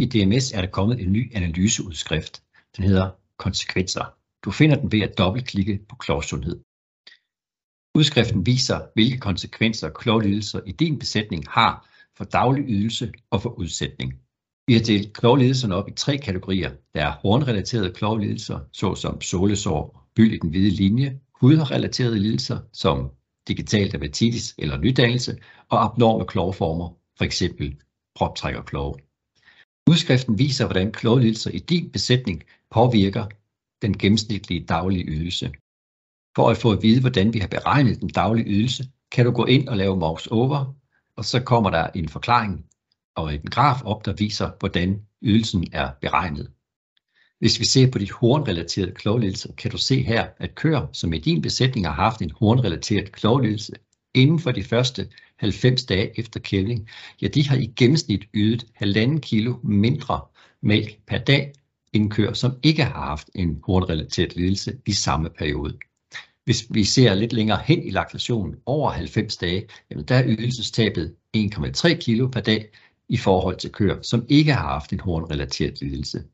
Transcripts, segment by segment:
I DMS er der kommet en ny analyseudskrift. Den hedder konsekvenser. Du finder den ved at dobbeltklikke på klovsundhed. Udskriften viser, hvilke konsekvenser klovlidelser i din besætning har for daglig ydelse og for udsætning. Vi har delt klovlidelserne op i tre kategorier. Der er hornrelaterede klovlidelser, såsom sålesår, byld i den hvide linje, hudrelaterede lidelser, som digital dermatitis eller nydannelse, og abnorme klovformer, f.eks. proptrækkerklove. Udskriften viser, hvordan klovlidelser i din besætning påvirker den gennemsnitlige daglige ydelse. For at få at vide, hvordan vi har beregnet den daglige ydelse, kan du gå ind og lave mouse over, og så kommer der en forklaring og en graf op, der viser, hvordan ydelsen er beregnet. Hvis vi ser på dit hornrelaterede klovlidelse, kan du se her, at køer, som i din besætning har haft en hornrelateret klovlidelse inden for de første 90 dage efter kælvning, ja, de har i gennemsnit ydet halvanden kilo mindre mælk per dag end køer, som ikke har haft en hornrelateret lidelse i samme periode. Hvis vi ser lidt længere hen i laktationen over 90 dage, jamen der er ydelsestabet 1,3 kilo per dag i forhold til køer, som ikke har haft en hornrelateret lidelse.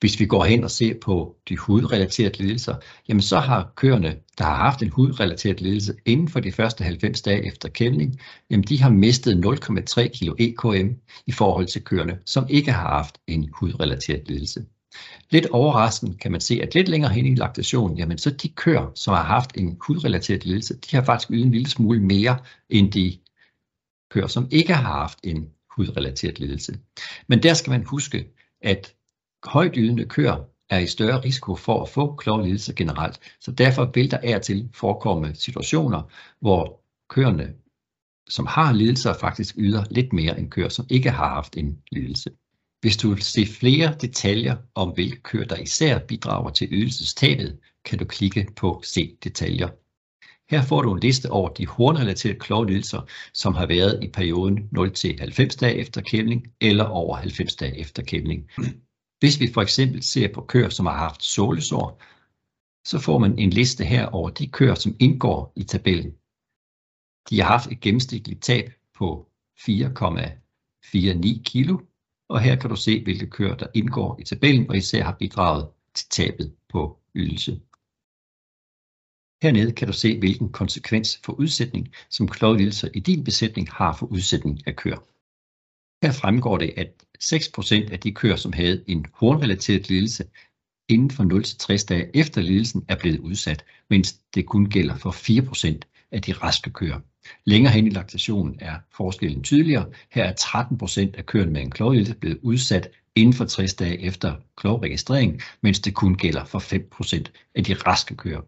Hvis vi går hen og ser på de hudrelaterede lidelser, jamen så har køerne, der har haft en hudrelateret lidelse inden for de første 90 dage efter kendning, jamen de har mistet 0,3 kg EKM i forhold til køerne, som ikke har haft en hudrelateret lidelse. Lidt overraskende kan man se, at lidt længere hen i laktationen, jamen så de køer, som har haft en hudrelateret lidelse, de har faktisk ydet en lille smule mere end de køer, som ikke har haft en hudrelateret lidelse. Men der skal man huske, at højt ydende køer er i større risiko for at få klovlidelser generelt, så derfor vil der af til forekomme situationer, hvor køerne, som har lidelser, faktisk yder lidt mere end køer, som ikke har haft en lidelse. Hvis du vil se flere detaljer om hvilke køer, der især bidrager til ydelsestabet, kan du klikke på Se detaljer. Her får du en liste over de hornrelaterede klovlidelser, som har været i perioden 0-90 dage efter kævning eller over 90 dage efter kævning. Hvis vi for eksempel ser på køer, som har haft sålesår, så får man en liste her over de køer, som indgår i tabellen. De har haft et gennemsnitligt tab på 4,49 kilo, og her kan du se, hvilke køer, der indgår i tabellen, og især har bidraget til tabet på ydelse. Hernede kan du se, hvilken konsekvens for udsætning, som klovlidelser i din besætning har for udsætning af køer. Her fremgår det, at 6% af de køer, som havde en hornrelateret lidelse inden for 0-60 dage efter lidelsen, er blevet udsat, mens det kun gælder for 4% af de raske køer. Længere hen i laktationen er forskellen tydeligere. Her er 13% af køerne med en klovlidelse blevet udsat inden for 60 dage efter klovregistrering, mens det kun gælder for 5% af de raske køer.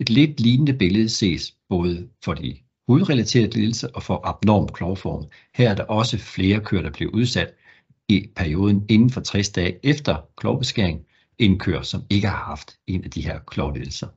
Et lidt lignende billede ses både for de hudrelaterede lidelser og for abnorm klovform. Her er der også flere køer, der bliver udsat i perioden inden for 60 dage efter klovbeskæring, indkører, som ikke har haft en af de her klovlidelser.